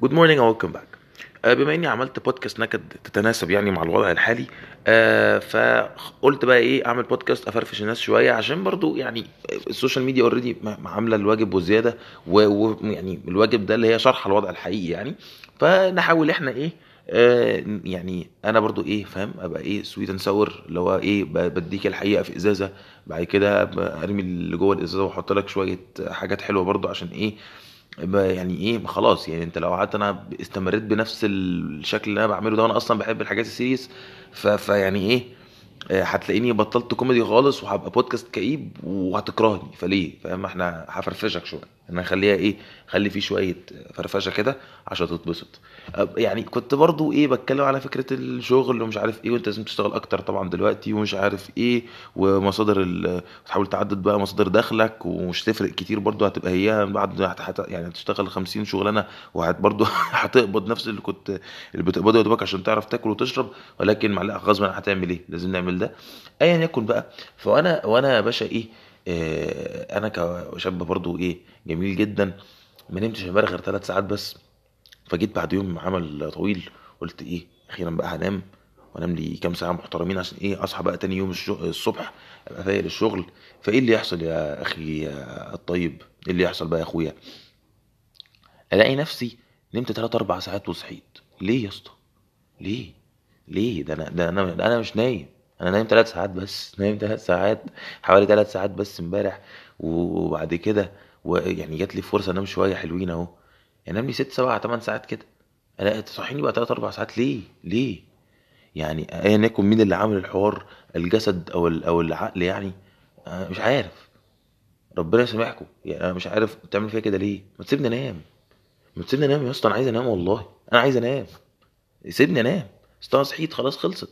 good morning back. آه، بما إني عملت بودكاست نكد تتناسب يعني مع الوضع الحالي آه، فقلت بقى إيه أعمل بودكاست أفرفش الناس شوية عشان برضو يعني ال social media already عاملة الواجب وزيادة ويعني الواجب ده اللي هي شرح الوضع الحقيقي يعني. فنحاول إحنا إيه آه، يعني أنا برضو إيه فاهم أبقى إيه sweet sour اللي هو إيه بديك الحقيقة في إزازة بعد كده أرمي اللي جوه الإزازة وأحط لك شوية حاجات حلوة برضو عشان إيه يعني إيه خلاص. يعني أنت لو قعدت أنا استمريت بنفس الشكل اللي أنا بعمله ده وأنا أصلا بحب الحاجات السيريس. فيعني إيه آه، هتلاقيني بطلت كوميدي خالص وهبقى بودكاست كئيب وهتكرهني. فليه؟ فاهم؟ إحنا هفرفشك شوية. أنا هخليها إيه خلي فيه شوية فرفشة كده عشان تتبسط يعني كنت برضو إيه بتكلم على فكرة الشغل ومش عارف إيه وأنت لازم تشتغل أكتر طبعا دلوقتي ومش عارف إيه ومصادر. تحاول تعدد بقى مصادر دخلك ومش تفرق كتير برضو هتبقى هي بعد. يعني هتشتغل 50 شغلانة وهت برضو هتقبض نفس اللي كنت اللي بتقبضه يا دوبك عشان تعرف تاكل وتشرب ولكن معلقه غصب هتعمل إيه لازم نعمل ده ايا يكن بقى فأنا وأنا يا باشا إيه آه أنا كشاب برضو إيه جميل جدا ما نمتش امبارح غير ثلاث ساعات بس فجيت بعد يوم عمل طويل قلت إيه أخيرا بقى هنام وانام لي كام ساعة محترمين عشان إيه اصحى بقى تاني يوم الصبح ابقى فايق للشغل. فايه اللي يحصل يا أخي الطيب؟ إيه اللي يحصل بقى يا اخويا؟ الاقي نفسي نمت 3 4 ساعات وصحيت. ليه يا اسطى؟ ليه؟ ليه؟ ده أنا ده أنا ده أنا مش نايم. أنا نايم ثلاث ساعات بس نايم ثلاث ساعات حوالي ثلاث ساعات بس امبارح وبعد كده ويعني جات لي فرصة أنام شوية حلوين أهو. يعني أنام لي ست سبع ثمان ساعات كده. أنا تصحيني بقى ثلاث أربع ساعات ليه؟ ليه؟ يعني ايا يكن مين اللي عامل الحوار الجسد أو أو العقل يعني؟ أنا مش عارف. ربنا يسامحكم. يعني أنا مش عارف بتعمل فيا كده ليه؟ ما تسيبني أنام. ما تسيبني أنام يا أسطى أنا عايز أنام والله. أنا عايز أنام. سيبني أنام. أصل أنا صحيت خلاص خلصت.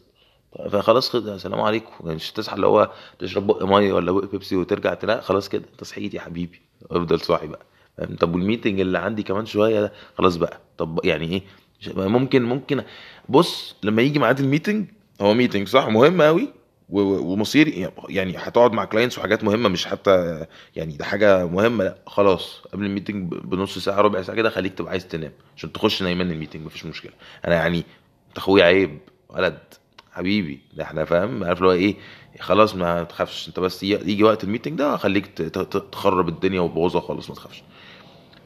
فخلاص خد السلام عليكم. مش تصحى اللي هو تشرب بق مية ولا بق بيبسي وترجع تنام خلاص كده انت صحيت يا حبيبي. افضل صاحي بقى؟ طب وال meeting اللي عندي كمان شوية ده خلاص بقى. طب يعني إيه؟ ممكن ممكن. بص لما يجي ميعاد ال meeting هو meeting صح؟ مهم قوي و- و- ومصيري يعني هتقعد مع clients وحاجات مهمة مش حتى يعني ده حاجة مهمة لا. خلاص قبل ال meeting بنص ساعة ربع ساعة كده خليك تبقى عايز تنام. عشان تخش نايم ال meeting مفيش مشكلة. أنا يعني أنت أخويا عيب ولد. حبيبي. ده إحنا فاهم؟ عارف اللي هو إيه؟ خلاص ما تخافش. أنت بس يجي وقت ال meeting ده خليك تخرب الدنيا وتبوظها خالص ما تخافش.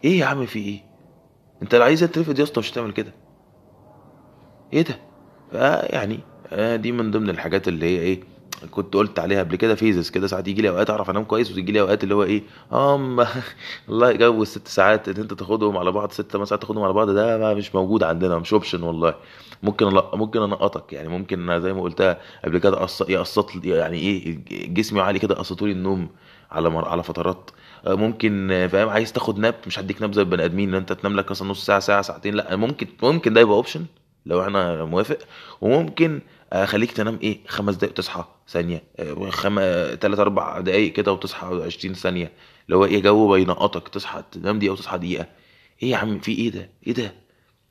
إيه يا عم في إيه؟ أنت لو عايز ترفض يا اسطى مش هتعمل كده. إيه ده؟ آه يعني آه دي من ضمن الحاجات اللي هي إيه؟ كنت قلت عليها قبل كده phases كده ساعات يجي لي أوقات أعرف أنام كويس وتيجي لي أوقات اللي هو إيه أم الله جو الست ساعات إن أنت تاخدهم على بعض ست ساعات تاخدهم على بعض ده ما مش موجود عندنا مش option والله. ممكن ألا- ممكن أنقطك يعني ممكن زي ما قلتها قبل كده قص يقسط يعني إيه جسمي عالي كده قسطوا لي النوم على مر... على فترات. آه، ممكن فاهم عايز تاخد nap مش هديك nap زي البني آدمين إن أنت تنام لك مثلا نص ساعة ساعة ساعتين لأ ممكن ممكن ده يبقى option لو أنا موافق. وممكن اخليك تنام إيه خمس دقايق تصحى ثانية. آه، خم... تلات أربع دقايق كده وتصحى 20 ثانية. اللي هو إيه جو بينقطك تصحى تنام دقيقة وتصحى دقيقة. إيه يا عم في إيه ده؟ إيه ده؟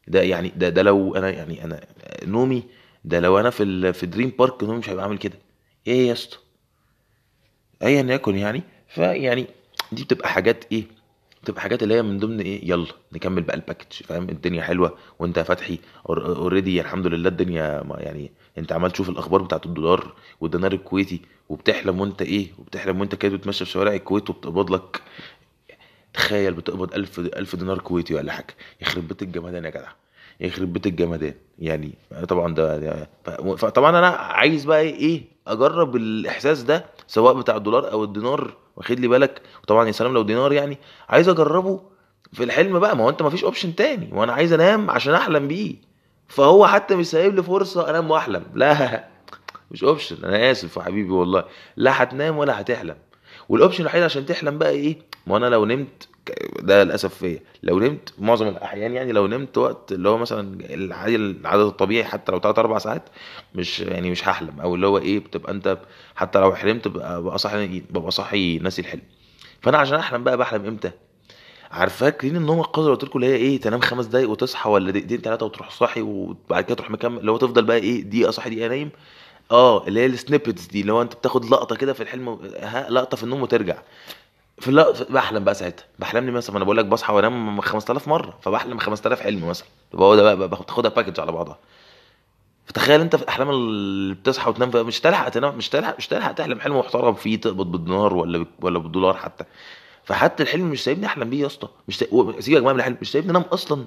ده يعني ده ده لو أنا يعني أنا نومي ده لو أنا في ال... في Dream Park نومي مش هيبقى عامل كده. إيه يا اسطى؟ ايا يكن يعني. فيعني دي بتبقى حاجات إيه بتبقى حاجات اللي هي من ضمن إيه؟ يلا نكمل بقى ال package فاهم؟ الدنيا حلوة وأنت فتحي already الحمد لله الدنيا يعني أنت عمال تشوف الأخبار بتاعت الدولار والدينار الكويتي وبتحلم وأنت إيه؟ وبتحلم وأنت كده بتمشي في شوارع الكويت وبتقبض لك تخيل بتقبض 1000 1000 دينار كويتي ولا حاجة. يخرب بيت الجمدان يا جدع. يخرب بيت الجمدان. يعني طبعا ده, فطبعا أنا عايز بقى إيه؟ أجرب الإحساس ده سواء بتاع الدولار أو الدينار واخد لي بالك؟ وطبعا يا سلام لو دينار يعني. عايز أجربه في الحلم بقى. ما هو أنت ما فيش option تاني. وأنا عايز أنام عشان أحلم بيه. فهو حتى مش سايب لي فرصة أنام وأحلم. لا مش option أنا آسف يا حبيبي والله. لا هتنام ولا هتحلم. والاوبشن الوحيد عشان تحلم بقى إيه؟ ما أنا لو نمت ده للأسف فيا. لو نمت معظم الأحيان يعني لو نمت وقت اللي هو مثلا العدد الطبيعي حتى لو 3 4 ساعات مش يعني مش هحلم. أو اللي هو إيه بتبقى أنت حتى لو حلمت ببقى صاحي ببقى صاحي ناسي الحلم. فأنا عشان أحلم بقى بحلم إمتى؟ عارف فاكرين النوم القذر قلت لكم اللي هي إيه تنام خمس دقايق وتصحى ولا دقيقتين ثلاثة وتروح صاحي وبعد كده تروح مكمل؟ اللي هو تفضل بقى إيه دقيقة صاحي دقيقة نايم؟ آه اللي هي ال snippets دي اللي هو أنت بتاخد لقطة كده في الحلم لقطة في النوم وترجع. في في- بحلم بقى ساعتها. بحلم لي مثلا أنا بقول لك بصحى وأنام 5000 مرة فبحلم 5000 حلم مثلا. يبقى هو ده بقى بقى باخدها package على بعضها. فتخيل أنت في الاحلام اللي بتصحى وتنام فيها مش تلحق تنام مش تلحق مش تلحق تحلم حلم محترم فيه تقبض بالدينار ولا ولا بالدولار حتى. فحتى الحلم مش سايبني أحلم بيه يا اسطى. مش سايب... سيبك بقى من الحلم مش سايبني أنام أصلا.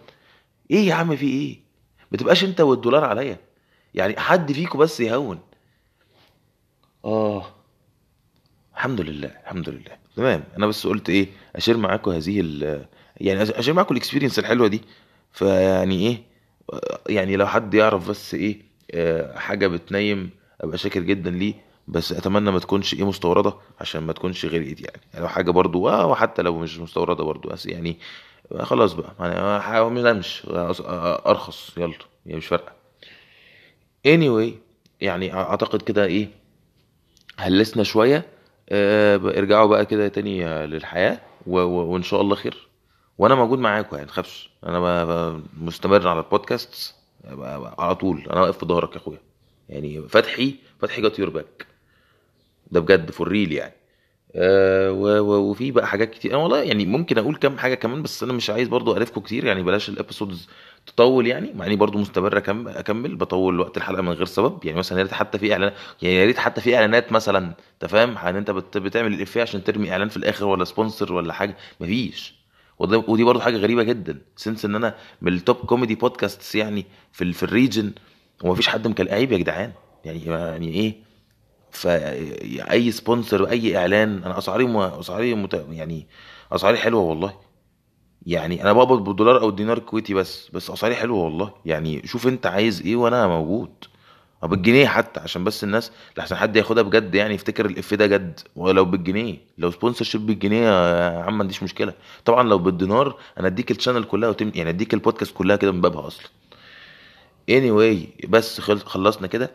إيه يا عم في إيه؟ ما تبقاش أنت والدولار عليا. يعني حد فيكم بس يهون. آه. الحمد لله الحمد لله. تمام. أنا بس قلت إيه أشير معاكم هذه يعني أشير معاكم الاكسبيرينس الحلوة دي. فيعني إيه يعني لو حد يعرف بس إيه آه، حاجة بتنيم أبقى شاكر جدا ليه. بس أتمنى ما تكونش إيه مستوردة عشان ما تكونش غليت يعني. يعني لو حاجة برضو آه وحتى لو مش مستوردة برضو بس يعني آه، خلاص بقى. يعني نمش أرخص. يلا. يعني مش فارقة. anyway يعني أعتقد كده إيه هلسنا شوية. ارجعوا بقى كده تاني آه، للحياه. وإن شاء الله خير وأنا موجود معاكم يعني تخافش أنا. مستمر على البودكاست. على طول أنا واقف في ظهرك يا أخويا يعني فتحي فتحي got your back ده بجد for real يعني آه. وفي بقى حاجات كتير. أنا والله يعني ممكن أقول كام حاجة كمان بس أنا مش عايز برضو اعرفكم كتير يعني بلاش ال episodes تطول يعني مع إني برضو مستمر. أكمل بطول وقت الحلقة من غير سبب. يعني مثلا يا ريت حتى في اعلان يعني يا ريت حتى في إعلانات مثلا أنت فاهم؟ ان أنت بت... بتعمل الافيه عشان ترمي إعلان في الآخر ولا sponsor ولا حاجة. مفيش. ودي برضو حاجة غريبة جدا since إن أنا من ال top comedy podcasts يعني في. في ال region ومفيش حد مكلم عيب يا جدعان. يعني يعني إيه؟ فأي sponsor اي إعلان أنا أسعاري. أسعاري مت... يعني أسعاري حلوة والله. يعني أنا بقبض بالدولار أو الدينار الكويتي بس بس أسعاري حلوة والله. يعني شوف أنت عايز إيه وأنا موجود. أو بالجنيه حتى عشان بس الناس لحسن حد ياخدها بجد يعني يفتكر الافيه ده جد. ولو بالجنيه لو sponsorship بالجنيه يا عم ما عنديش مشكلة. طبعا لو بالدينار أنا أديك ال channel كلها وتم يعني أديك البودكاست كلها كده من بابها أصلا. Anyway بس خل... خلصنا كده.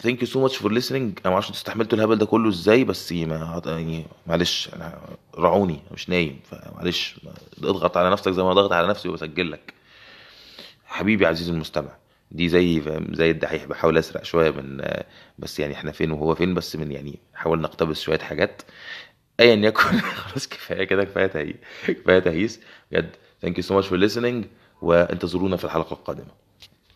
thank you so much for listening. أنا ما أعرفش أنتوا استحملتوا الهبل ده كله إزاي بس ما يعني معلش أنا راعوني مش نايم فمعلش اضغط على نفسك زي ما ضغط على نفسي وبسجل لك. حبيبي عزيزي المستمع دي زي زي الدحيح بحاول أسرق شوية من بس يعني إحنا فين وهو فين بس من يعني نحاول نقتبس شوية حاجات. ايا يكن خلاص كفاية كده كفاية تهييس كفاية تهييس. بجد thank you so much for listening وانتظرونا في الحلقة القادمة.